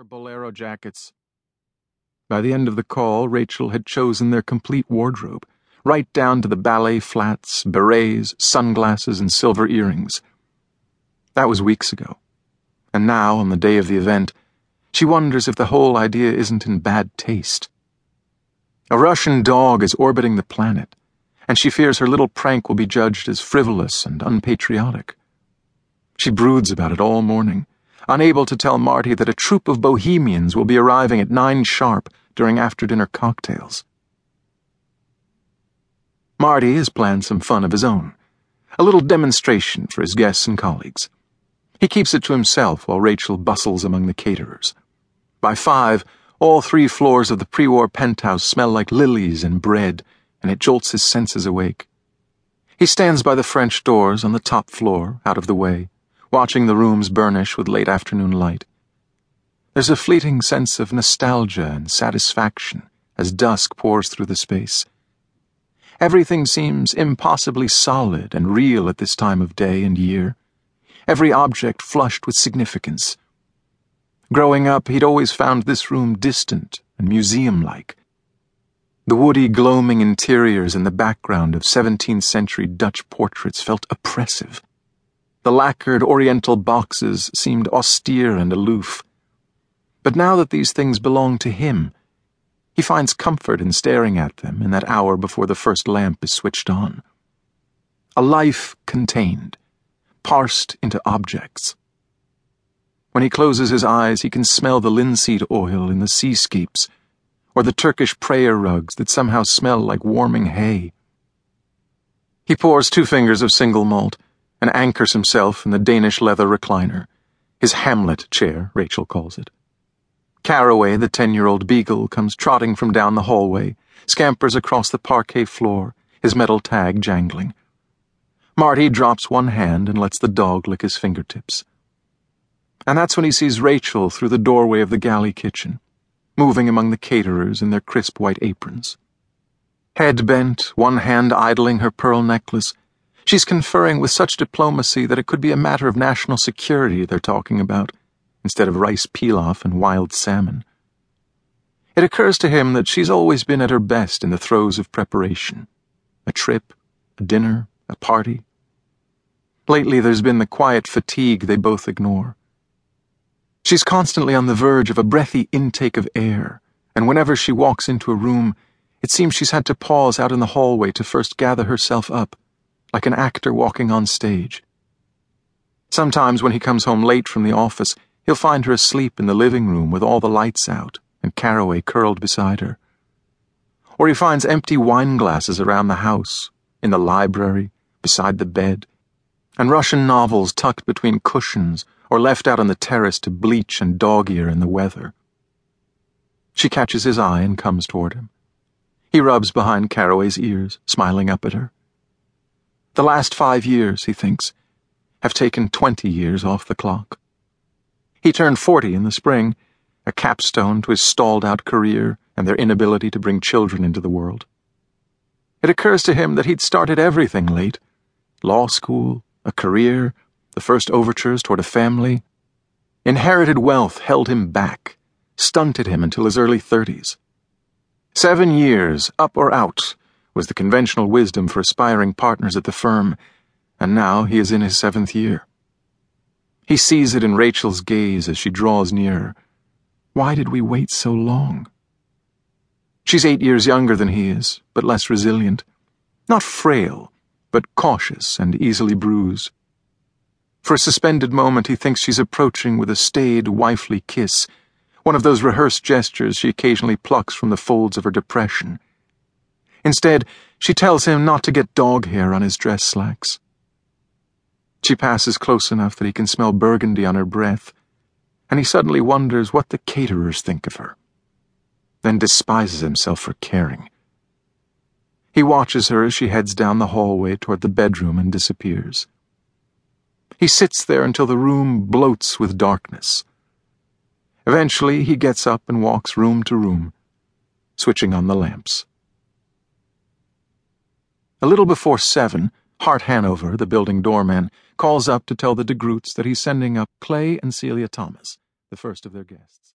or bolero jackets. By the end of the call, Rachel had chosen their complete wardrobe, right down to the ballet flats, berets, sunglasses, and silver earrings. That was weeks ago. And now, on the day of the event, she wonders if the whole idea isn't in bad taste. A Russian dog is orbiting the planet, and she fears her little prank will be judged as frivolous and unpatriotic. She broods about it all morning unable to tell Marty that a troop of bohemians will be arriving at nine sharp during after dinner cocktails. Marty has planned some fun of his own, a little demonstration for his guests and colleagues. He keeps it to himself while Rachel bustles among the caterers. By five, all three floors of the pre war penthouse smell like lilies and bread, and it jolts his senses awake. He stands by the French doors on the top floor, out of the way watching the rooms burnish with late afternoon light. There's a fleeting sense of nostalgia and satisfaction as dusk pours through the space. Everything seems impossibly solid and real at this time of day and year, every object flushed with significance. Growing up, he'd always found this room distant and museum like. The woody, gloaming interiors in the background of 17th century Dutch portraits felt oppressive. The lacquered oriental boxes seemed austere and aloof. But now that these things belong to him, he finds comfort in staring at them in that hour before the first lamp is switched on. A life contained, parsed into objects. When he closes his eyes, he can smell the linseed oil in the seascapes, or the Turkish prayer rugs that somehow smell like warming hay. He pours two fingers of single malt and anchors himself in the Danish leather recliner, his Hamlet chair, Rachel calls it. Caraway, the ten year old beagle, comes trotting from down the hallway, scampers across the parquet floor, his metal tag jangling. Marty drops one hand and lets the dog lick his fingertips. And that's when he sees Rachel through the doorway of the galley kitchen, moving among the caterers in their crisp white aprons. Head bent, one hand idling her pearl necklace, She's conferring with such diplomacy that it could be a matter of national security they're talking about, instead of rice pilaf and wild salmon. It occurs to him that she's always been at her best in the throes of preparation a trip, a dinner, a party. Lately, there's been the quiet fatigue they both ignore. She's constantly on the verge of a breathy intake of air, and whenever she walks into a room, it seems she's had to pause out in the hallway to first gather herself up like an actor walking on stage. Sometimes when he comes home late from the office, he'll find her asleep in the living room with all the lights out and Caraway curled beside her. Or he finds empty wine glasses around the house, in the library, beside the bed, and Russian novels tucked between cushions or left out on the terrace to bleach and dog ear in the weather. She catches his eye and comes toward him. He rubs behind Caraway's ears, smiling up at her. The last five years, he thinks, have taken 20 years off the clock. He turned 40 in the spring, a capstone to his stalled out career and their inability to bring children into the world. It occurs to him that he'd started everything late law school, a career, the first overtures toward a family. Inherited wealth held him back, stunted him until his early 30s. Seven years, up or out, was the conventional wisdom for aspiring partners at the firm, and now he is in his seventh year. He sees it in Rachel's gaze as she draws nearer. Why did we wait so long? She's eight years younger than he is, but less resilient. Not frail, but cautious and easily bruised. For a suspended moment, he thinks she's approaching with a staid, wifely kiss, one of those rehearsed gestures she occasionally plucks from the folds of her depression. Instead, she tells him not to get dog hair on his dress slacks. She passes close enough that he can smell burgundy on her breath, and he suddenly wonders what the caterers think of her, then despises himself for caring. He watches her as she heads down the hallway toward the bedroom and disappears. He sits there until the room bloats with darkness. Eventually, he gets up and walks room to room, switching on the lamps. A little before seven, Hart Hanover, the building doorman, calls up to tell the DeGroots that he's sending up Clay and Celia Thomas, the first of their guests.